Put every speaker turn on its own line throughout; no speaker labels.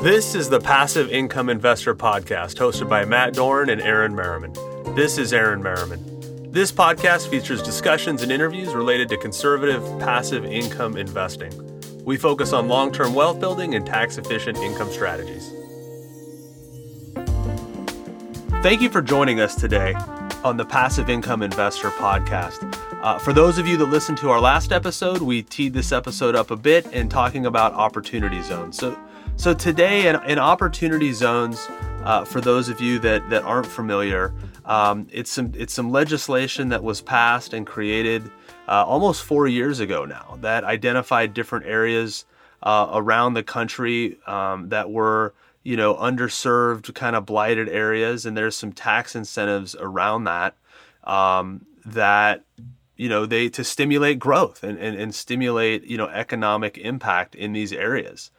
This is the Passive Income Investor Podcast, hosted by Matt Doran and Aaron Merriman. This is Aaron Merriman. This podcast features discussions and interviews related to conservative passive income investing. We focus on long term wealth building and tax efficient income strategies. Thank you for joining us today on the Passive Income Investor Podcast. Uh, for those of you that listened to our last episode, we teed this episode up a bit in talking about opportunity zones. So, so today in, in opportunity zones, uh, for those of you that, that aren't familiar, um, it's some it's some legislation that was passed and created uh, almost four years ago now that identified different areas uh, around the country um, that were you know underserved, kind of blighted areas, and there's some tax incentives around that um, that you know they to stimulate growth and, and, and stimulate you know economic impact in these areas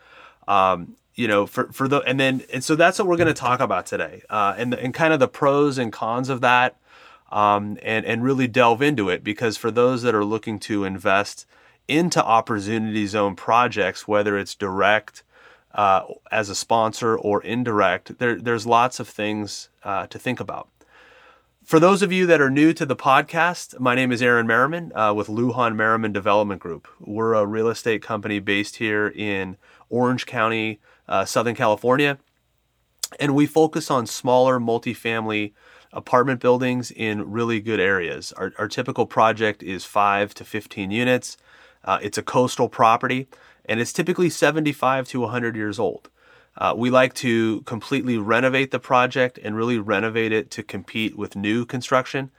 um, you know for for the and then and so that's what we're going to talk about today uh, and and kind of the pros and cons of that um, and and really delve into it because for those that are looking to invest into opportunity zone projects whether it's direct uh, as a sponsor or indirect there there's lots of things uh, to think about for those of you that are new to the podcast, my name is Aaron Merriman uh, with Lujan Merriman Development Group. We're a real estate company based here in Orange County, uh, Southern California, and we focus on smaller multifamily apartment buildings in really good areas. Our, our typical project is 5 to 15 units. Uh, it's a coastal property, and it's typically 75 to 100 years old. Uh, we like to completely renovate the project and really renovate it to compete with new construction.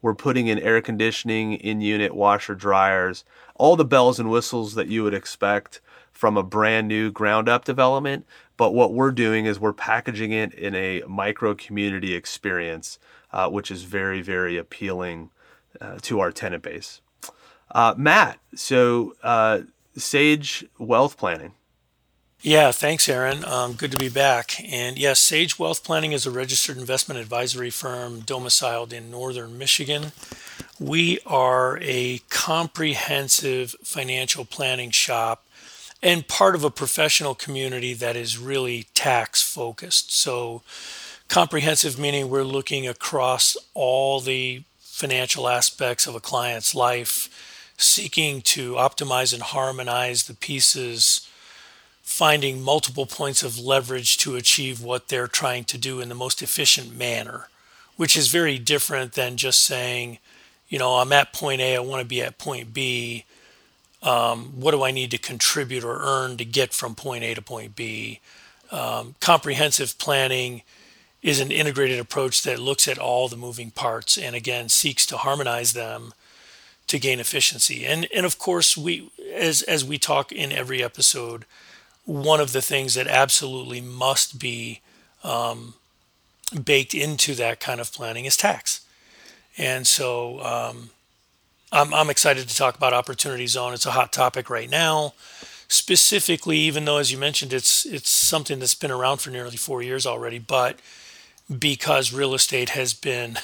We're putting in air conditioning, in unit washer dryers, all the bells and whistles that you would expect from a brand new ground up development. But what we're doing is we're packaging it in a micro community experience, uh, which is very, very appealing uh, to our tenant base. Uh, Matt, so uh, Sage Wealth Planning
yeah, thanks, Aaron. Um, good to be back. And yes, Sage Wealth Planning is a registered investment advisory firm domiciled in northern Michigan. We are a comprehensive financial planning shop and part of a professional community that is really tax focused. So, comprehensive meaning we're looking across all the financial aspects of a client's life, seeking to optimize and harmonize the pieces finding multiple points of leverage to achieve what they're trying to do in the most efficient manner, which is very different than just saying, you know, I'm at point A, I want to be at point B. Um, what do I need to contribute or earn to get from point A to point B? Um, comprehensive planning is an integrated approach that looks at all the moving parts and again seeks to harmonize them to gain efficiency. And and of course we as as we talk in every episode, one of the things that absolutely must be um, baked into that kind of planning is tax. And so um, I'm, I'm excited to talk about Opportunity Zone. It's a hot topic right now. Specifically, even though, as you mentioned, it's it's something that's been around for nearly four years already, but because real estate has been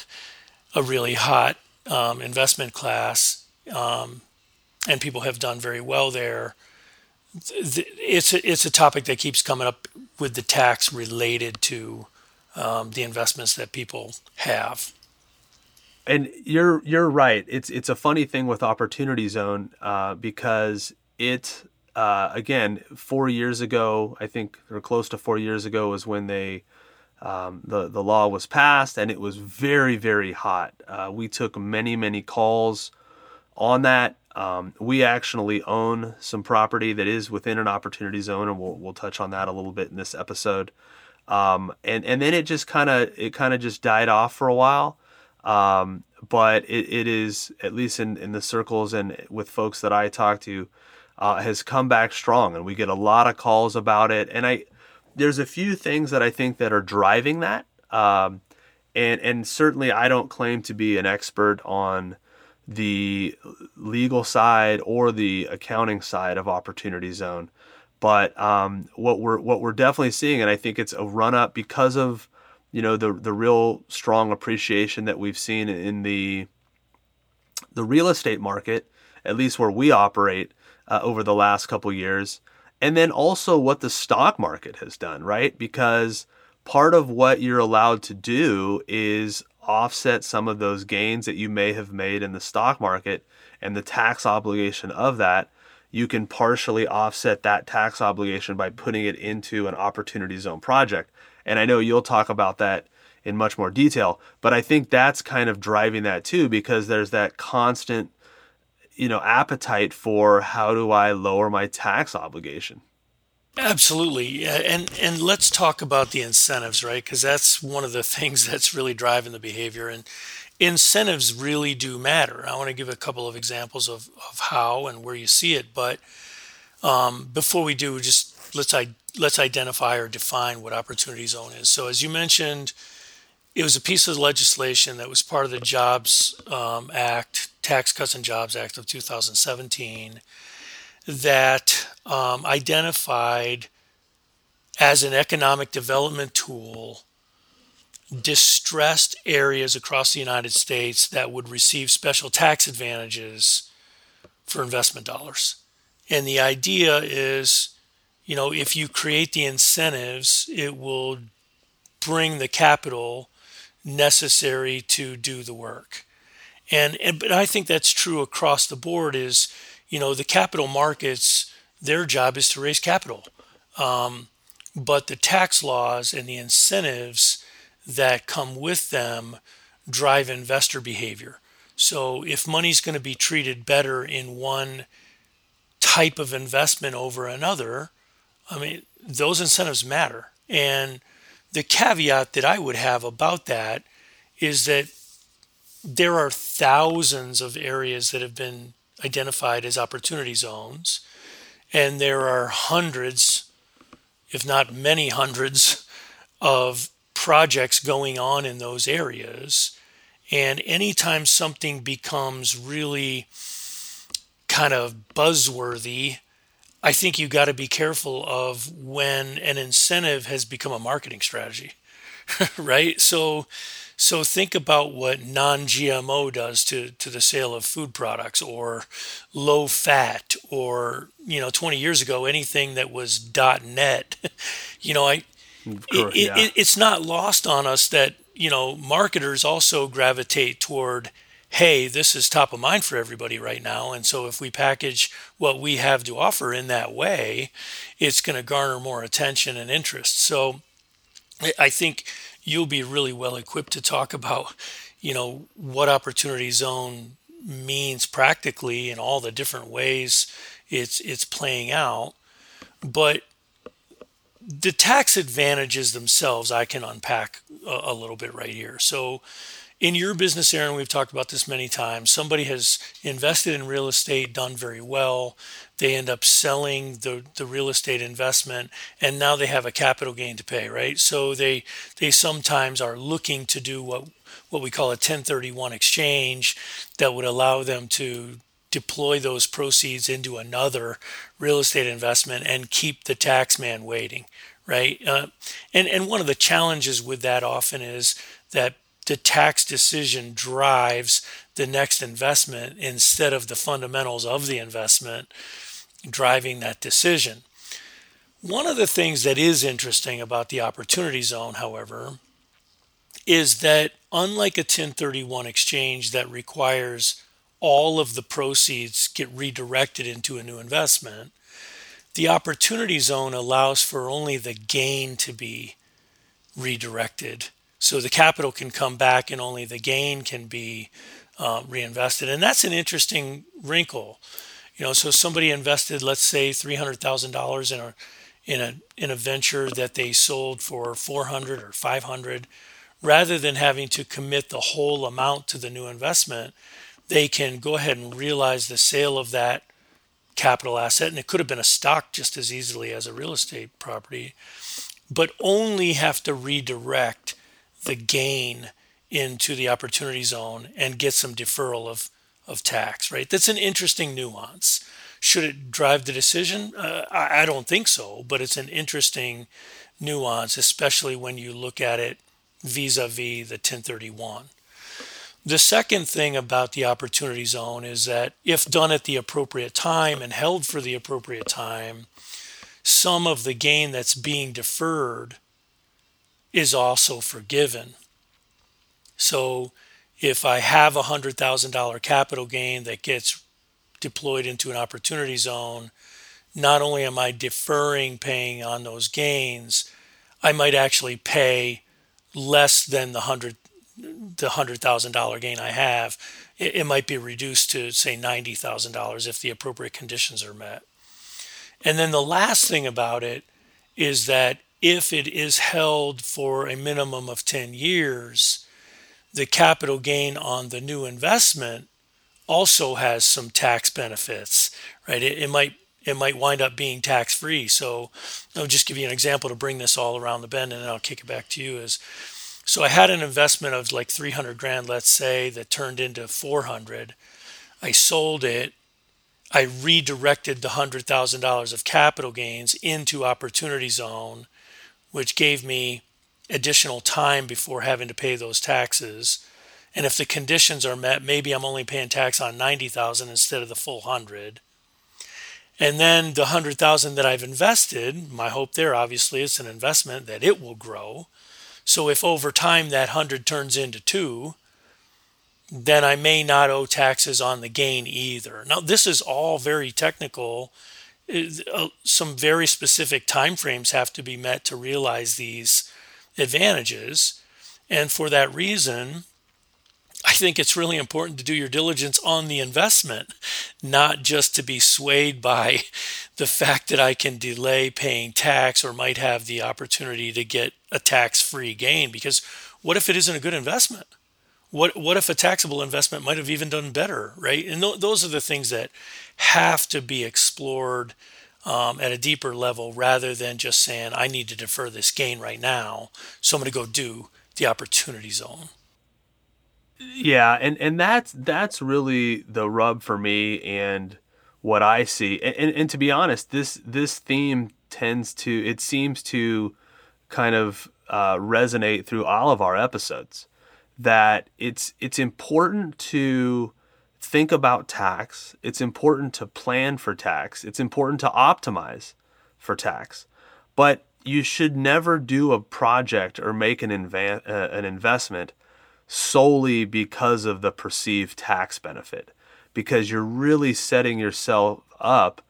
a really hot um, investment class, um, and people have done very well there, it's a, it's a topic that keeps coming up with the tax related to um, the investments that people have.
And you're you're right. It's it's a funny thing with Opportunity Zone uh, because it uh, again four years ago, I think, or close to four years ago, was when they um, the the law was passed, and it was very very hot. Uh, we took many many calls on that um, we actually own some property that is within an opportunity zone, and we'll we'll touch on that a little bit in this episode. Um, and and then it just kind of it kind of just died off for a while. Um, but it, it is at least in in the circles and with folks that I talk to, uh, has come back strong, and we get a lot of calls about it. And I there's a few things that I think that are driving that. Um, and and certainly I don't claim to be an expert on the legal side or the accounting side of Opportunity Zone. But um, what we're what we're definitely seeing, and I think it's a run up because of you know the the real strong appreciation that we've seen in the the real estate market, at least where we operate uh, over the last couple years, and then also what the stock market has done, right? Because part of what you're allowed to do is offset some of those gains that you may have made in the stock market and the tax obligation of that. You can partially offset that tax obligation by putting it into an opportunity zone project. And I know you'll talk about that in much more detail, but I think that's kind of driving that too because there's that constant you know appetite for how do I lower my tax obligation.
Absolutely, and and let's talk about the incentives, right? Because that's one of the things that's really driving the behavior, and incentives really do matter. I want to give a couple of examples of, of how and where you see it, but um, before we do, just let's I, let's identify or define what opportunity zone is. So, as you mentioned, it was a piece of legislation that was part of the Jobs um, Act, Tax Cuts and Jobs Act of 2017 that um, identified as an economic development tool distressed areas across the United States that would receive special tax advantages for investment dollars. And the idea is, you know, if you create the incentives, it will bring the capital necessary to do the work. And, and but I think that's true across the board is you know, the capital markets, their job is to raise capital. Um, but the tax laws and the incentives that come with them drive investor behavior. So if money's going to be treated better in one type of investment over another, I mean, those incentives matter. And the caveat that I would have about that is that there are thousands of areas that have been identified as opportunity zones. And there are hundreds, if not many hundreds, of projects going on in those areas. And anytime something becomes really kind of buzzworthy, I think you got to be careful of when an incentive has become a marketing strategy, right? So, so think about what non-GMO does to, to the sale of food products or low fat or, you know, 20 years ago, anything that was dot .net, you know, I, it, yeah. it, it's not lost on us that, you know, marketers also gravitate toward, hey, this is top of mind for everybody right now. And so if we package what we have to offer in that way, it's going to garner more attention and interest. So I think you'll be really well equipped to talk about, you know, what opportunity zone means practically in all the different ways it's it's playing out. But the tax advantages themselves, I can unpack a, a little bit right here. So in your business, Aaron, we've talked about this many times. Somebody has invested in real estate, done very well. They end up selling the, the real estate investment, and now they have a capital gain to pay, right? So they they sometimes are looking to do what what we call a 1031 exchange that would allow them to deploy those proceeds into another real estate investment and keep the tax man waiting, right? Uh, and and one of the challenges with that often is that the tax decision drives the next investment instead of the fundamentals of the investment driving that decision. One of the things that is interesting about the opportunity zone, however, is that unlike a 1031 exchange that requires all of the proceeds get redirected into a new investment, the opportunity zone allows for only the gain to be redirected so the capital can come back and only the gain can be uh, reinvested. And that's an interesting wrinkle. You know, so somebody invested, let's say, three hundred thousand dollars in a in a in a venture that they sold for four hundred or five hundred, rather than having to commit the whole amount to the new investment, they can go ahead and realize the sale of that capital asset, and it could have been a stock just as easily as a real estate property, but only have to redirect the gain into the opportunity zone and get some deferral of, of tax, right? That's an interesting nuance. Should it drive the decision? Uh, I, I don't think so, but it's an interesting nuance, especially when you look at it vis a vis the 1031. The second thing about the opportunity zone is that if done at the appropriate time and held for the appropriate time, some of the gain that's being deferred is also forgiven. So if I have a $100,000 capital gain that gets deployed into an opportunity zone, not only am I deferring paying on those gains, I might actually pay less than the hundred the hundred thousand dollar gain I have. It, it might be reduced to say ninety thousand dollars if the appropriate conditions are met. And then the last thing about it is that if it is held for a minimum of 10 years, the capital gain on the new investment also has some tax benefits, right? It, it might it might wind up being tax free. So I'll just give you an example to bring this all around the bend, and then I'll kick it back to you. Is so I had an investment of like 300 grand, let's say, that turned into 400. I sold it. I redirected the $100,000 of capital gains into Opportunity Zone, which gave me additional time before having to pay those taxes. And if the conditions are met, maybe I'm only paying tax on 90,000 instead of the full 100. And then the 100,000 that I've invested, my hope there obviously is an investment that it will grow. So if over time that 100 turns into 2, then I may not owe taxes on the gain either. Now this is all very technical. Uh, some very specific timeframes have to be met to realize these advantages. And for that reason, I think it's really important to do your diligence on the investment, not just to be swayed by the fact that I can delay paying tax or might have the opportunity to get a tax free gain. Because what if it isn't a good investment? What, what if a taxable investment might have even done better, right? And th- those are the things that have to be explored um, at a deeper level rather than just saying, I need to defer this gain right now. So I'm going to go do the opportunity zone.
Yeah, and and that's that's really the rub for me and what I see. And, and, and to be honest, this this theme tends to it seems to kind of uh, resonate through all of our episodes. That it's it's important to think about tax. It's important to plan for tax. It's important to optimize for tax. But you should never do a project or make an, inva- uh, an investment solely because of the perceived tax benefit, because you're really setting yourself up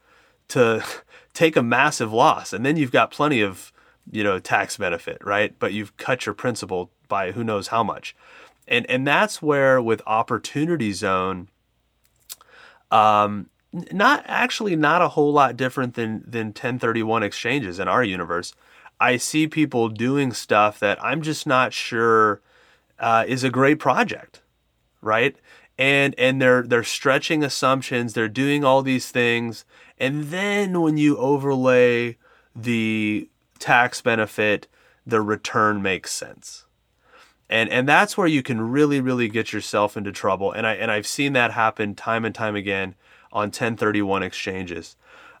to take a massive loss. And then you've got plenty of, you know, tax benefit, right? But you've cut your principal by who knows how much. And and that's where with opportunity zone, um, not actually not a whole lot different than than 1031 exchanges in our universe. I see people doing stuff that I'm just not sure uh, is a great project, right? And and they're they're stretching assumptions, they're doing all these things, and then when you overlay the tax benefit, the return makes sense. And and that's where you can really really get yourself into trouble. And I and I've seen that happen time and time again on 1031 exchanges.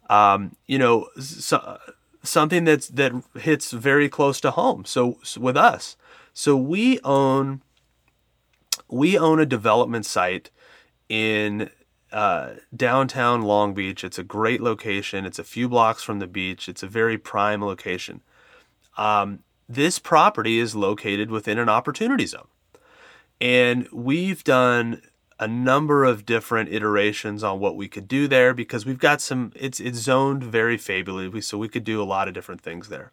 Um, you know, so, something that's that hits very close to home. So, so with us, so we own we own a development site in uh, downtown Long Beach. It's a great location. It's a few blocks from the beach. It's a very prime location. Um, this property is located within an opportunity zone. And we've done a number of different iterations on what we could do there because we've got some it's it's zoned very favorably so we could do a lot of different things there.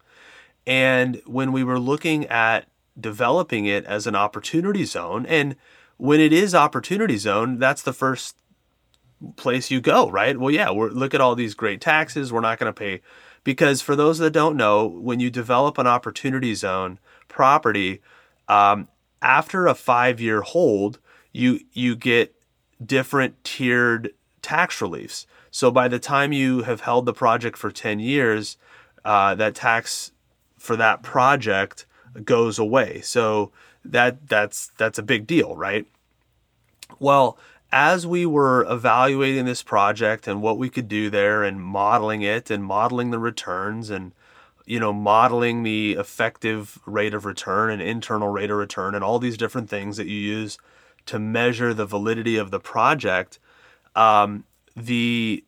And when we were looking at developing it as an opportunity zone. And when it is opportunity zone, that's the first place you go, right? Well, yeah, we're look at all these great taxes. We're not going to pay because for those that don't know, when you develop an opportunity zone property, um, after a five-year hold, you you get different tiered tax reliefs. So by the time you have held the project for ten years, uh, that tax for that project goes away. So that that's that's a big deal, right? Well, as we were evaluating this project and what we could do there and modeling it and modeling the returns and you know modeling the effective rate of return and internal rate of return and all these different things that you use to measure the validity of the project um, the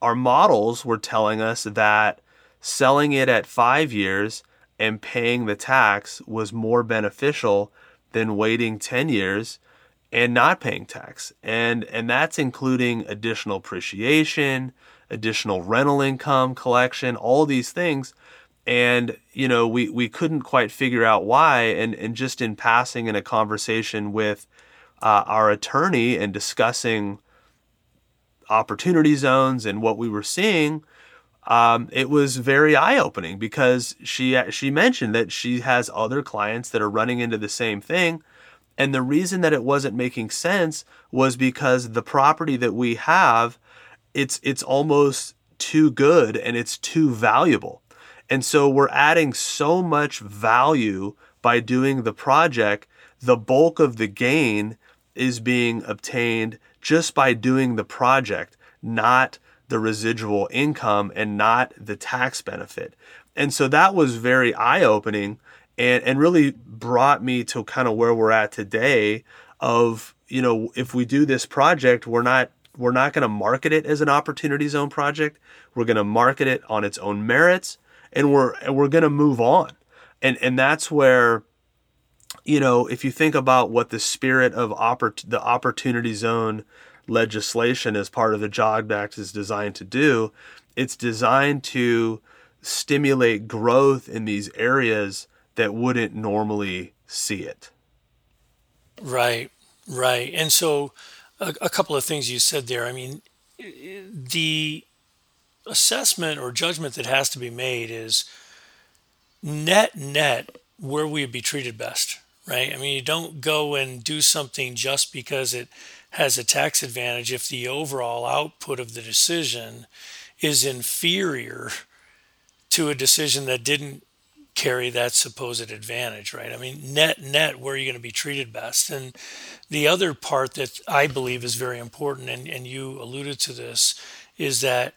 our models were telling us that selling it at five years and paying the tax was more beneficial than waiting 10 years and not paying tax. And and that's including additional appreciation, additional rental income collection, all these things. And you know, we we couldn't quite figure out why and and just in passing in a conversation with uh, our attorney and discussing opportunity zones and what we were seeing, um, it was very eye opening because she she mentioned that she has other clients that are running into the same thing, and the reason that it wasn't making sense was because the property that we have, it's it's almost too good and it's too valuable, and so we're adding so much value by doing the project. The bulk of the gain is being obtained just by doing the project, not the residual income and not the tax benefit. And so that was very eye opening and, and really brought me to kind of where we're at today of, you know, if we do this project, we're not we're not going to market it as an opportunity zone project. We're going to market it on its own merits and we're we're going to move on. And and that's where you know, if you think about what the spirit of oppor- the opportunity zone legislation as part of the JOG Act is designed to do, it's designed to stimulate growth in these areas that wouldn't normally see it.
Right, right. And so a, a couple of things you said there. I mean, the assessment or judgment that has to be made is net net where we would be treated best right? I mean, you don't go and do something just because it has a tax advantage if the overall output of the decision is inferior to a decision that didn't carry that supposed advantage, right? I mean, net net, where are you going to be treated best? And the other part that I believe is very important, and, and you alluded to this, is that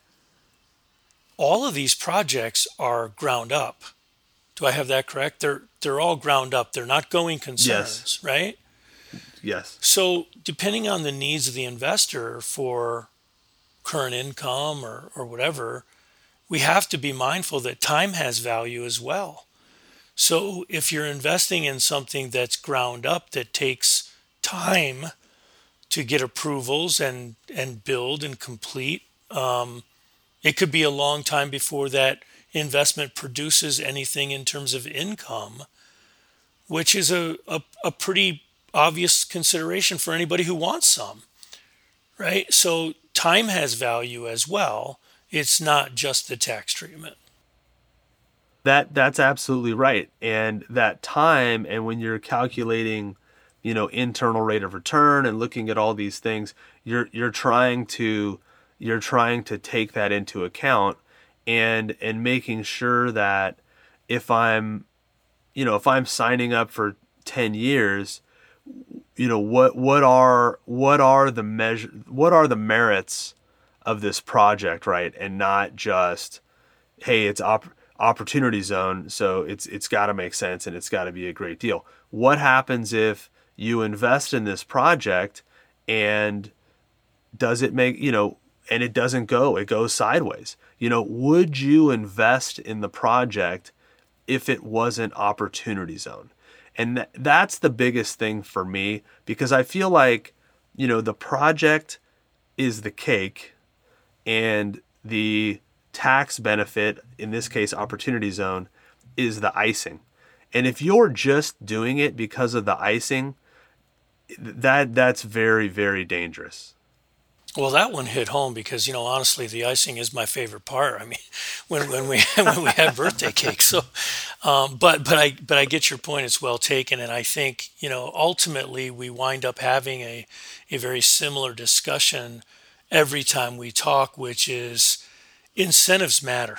all of these projects are ground up. Do I have that correct? They're they're all ground up. They're not going concerns, yes. right?
Yes.
So depending on the needs of the investor for current income or, or whatever, we have to be mindful that time has value as well. So if you're investing in something that's ground up that takes time to get approvals and and build and complete, um, it could be a long time before that investment produces anything in terms of income, which is a, a, a pretty obvious consideration for anybody who wants some, right? So time has value as well. It's not just the tax treatment.
That that's absolutely right. And that time and when you're calculating, you know, internal rate of return and looking at all these things, you're you're trying to you're trying to take that into account and and making sure that if I'm you know if I'm signing up for 10 years you know what what are what are the measure what are the merits of this project right? And not just hey it's op- opportunity zone so it's it's got to make sense and it's got to be a great deal. What happens if you invest in this project and does it make you know and it doesn't go it goes sideways? You know, would you invest in the project if it wasn't opportunity zone? And th- that's the biggest thing for me because I feel like, you know, the project is the cake and the tax benefit, in this case, opportunity zone, is the icing. And if you're just doing it because of the icing, that that's very very dangerous.
Well, that one hit home because you know honestly, the icing is my favorite part. I mean, when when we when we have birthday cake. So, um, but but I but I get your point. It's well taken, and I think you know ultimately we wind up having a a very similar discussion every time we talk, which is incentives matter.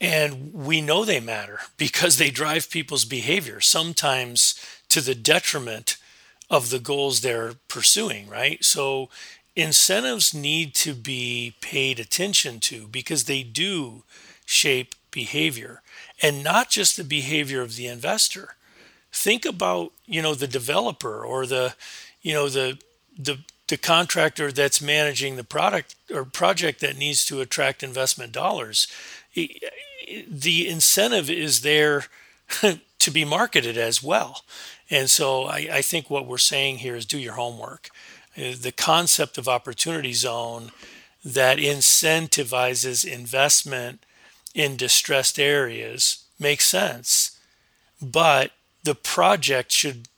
And we know they matter because they drive people's behavior, sometimes to the detriment of the goals they're pursuing, right? So incentives need to be paid attention to because they do shape behavior and not just the behavior of the investor think about you know the developer or the you know the the the contractor that's managing the product or project that needs to attract investment dollars the incentive is there to be marketed as well. And so I, I, think what we're saying here is do your homework. The concept of opportunity zone that incentivizes investment in distressed areas. Makes sense, but the project should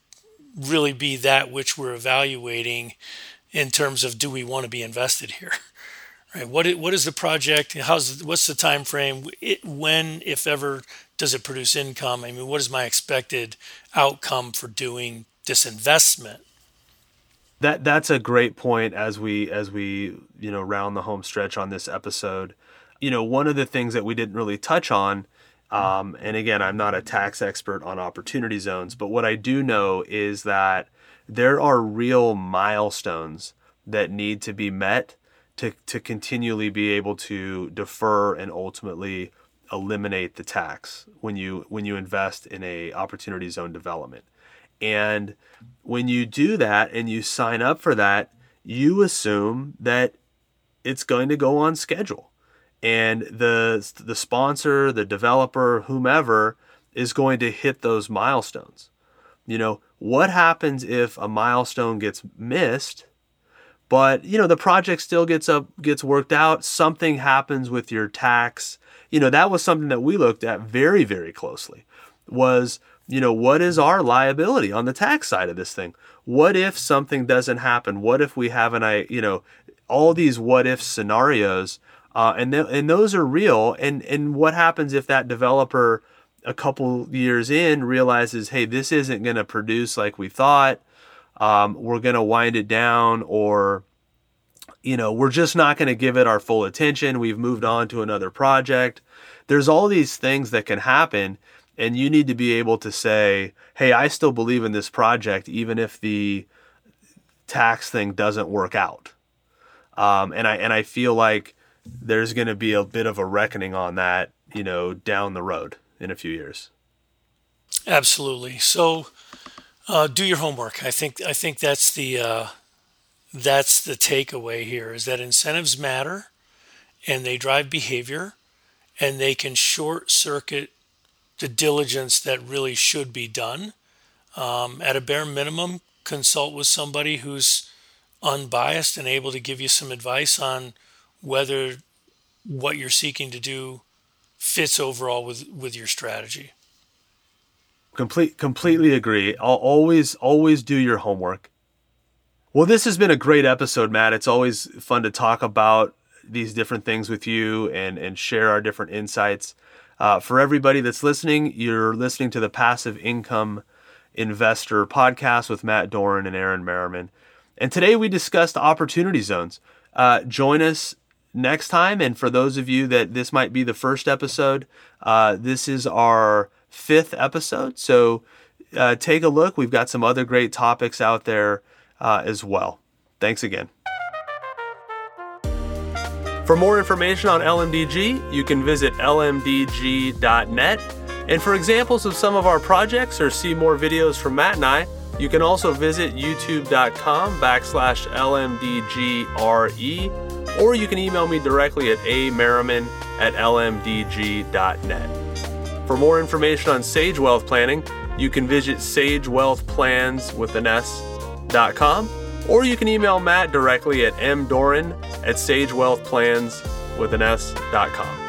really be that which we're evaluating in terms of do we want to be invested here? Right? What what is the project? How's what's the time frame it, when if ever does it produce income? I mean what is my expected outcome for doing this investment
that that's a great point as we as we you know round the home stretch on this episode. You know one of the things that we didn't really touch on um, and again i'm not a tax expert on opportunity zones but what i do know is that there are real milestones that need to be met to, to continually be able to defer and ultimately eliminate the tax when you when you invest in a opportunity zone development and when you do that and you sign up for that you assume that it's going to go on schedule. And the the sponsor the developer whomever is going to hit those milestones. You know what happens if a milestone gets missed but you know the project still gets up gets worked out something happens with your tax? You know that was something that we looked at very very closely was you know what is our liability on the tax side of this thing? What if something doesn't happen? What if we have an i you know all these what if scenarios uh, and th- and those are real and and what happens if that developer a couple years in realizes hey this isn't going to produce like we thought um, we're going to wind it down or you know we're just not going to give it our full attention we've moved on to another project. There's all these things that can happen and you need to be able to say hey i still believe in this project even if the tax thing doesn't work out. Um, and i and i feel like there's going to be a bit of a reckoning on that you know down the road in a few years.
Absolutely. So uh, do your homework. I think I think that's the uh, that's the takeaway here is that incentives matter, and they drive behavior, and they can short circuit the diligence that really should be done. Um, at a bare minimum, consult with somebody who's unbiased and able to give you some advice on whether what you're seeking to do fits overall with with your strategy.
Complete, completely agree. I'll always, always do your homework. Well, this has been a great episode, Matt. It's always fun to talk about these different things with you and and share our different insights. Uh, for everybody that's listening, you're listening to the Passive Income Investor podcast with Matt Doran and Aaron Merriman. And today we discussed opportunity zones. Uh, join us next time. And for those of you that this might be the first episode, uh, this is our fifth episode. So uh, take a look. We've got some other great topics out there uh, as well. Thanks again. For more information on LMDG, you can visit lmdg.net. And for examples of some of our projects or see more videos from Matt and I, you can also visit youtube.com backslash lmdgre, or you can email me directly at amerriman at lmdg.net. For more information on Sage Wealth Planning, you can visit sagewealthplans with an S.com or you can email Matt directly at mdoran at sagewealthplans with an S.com.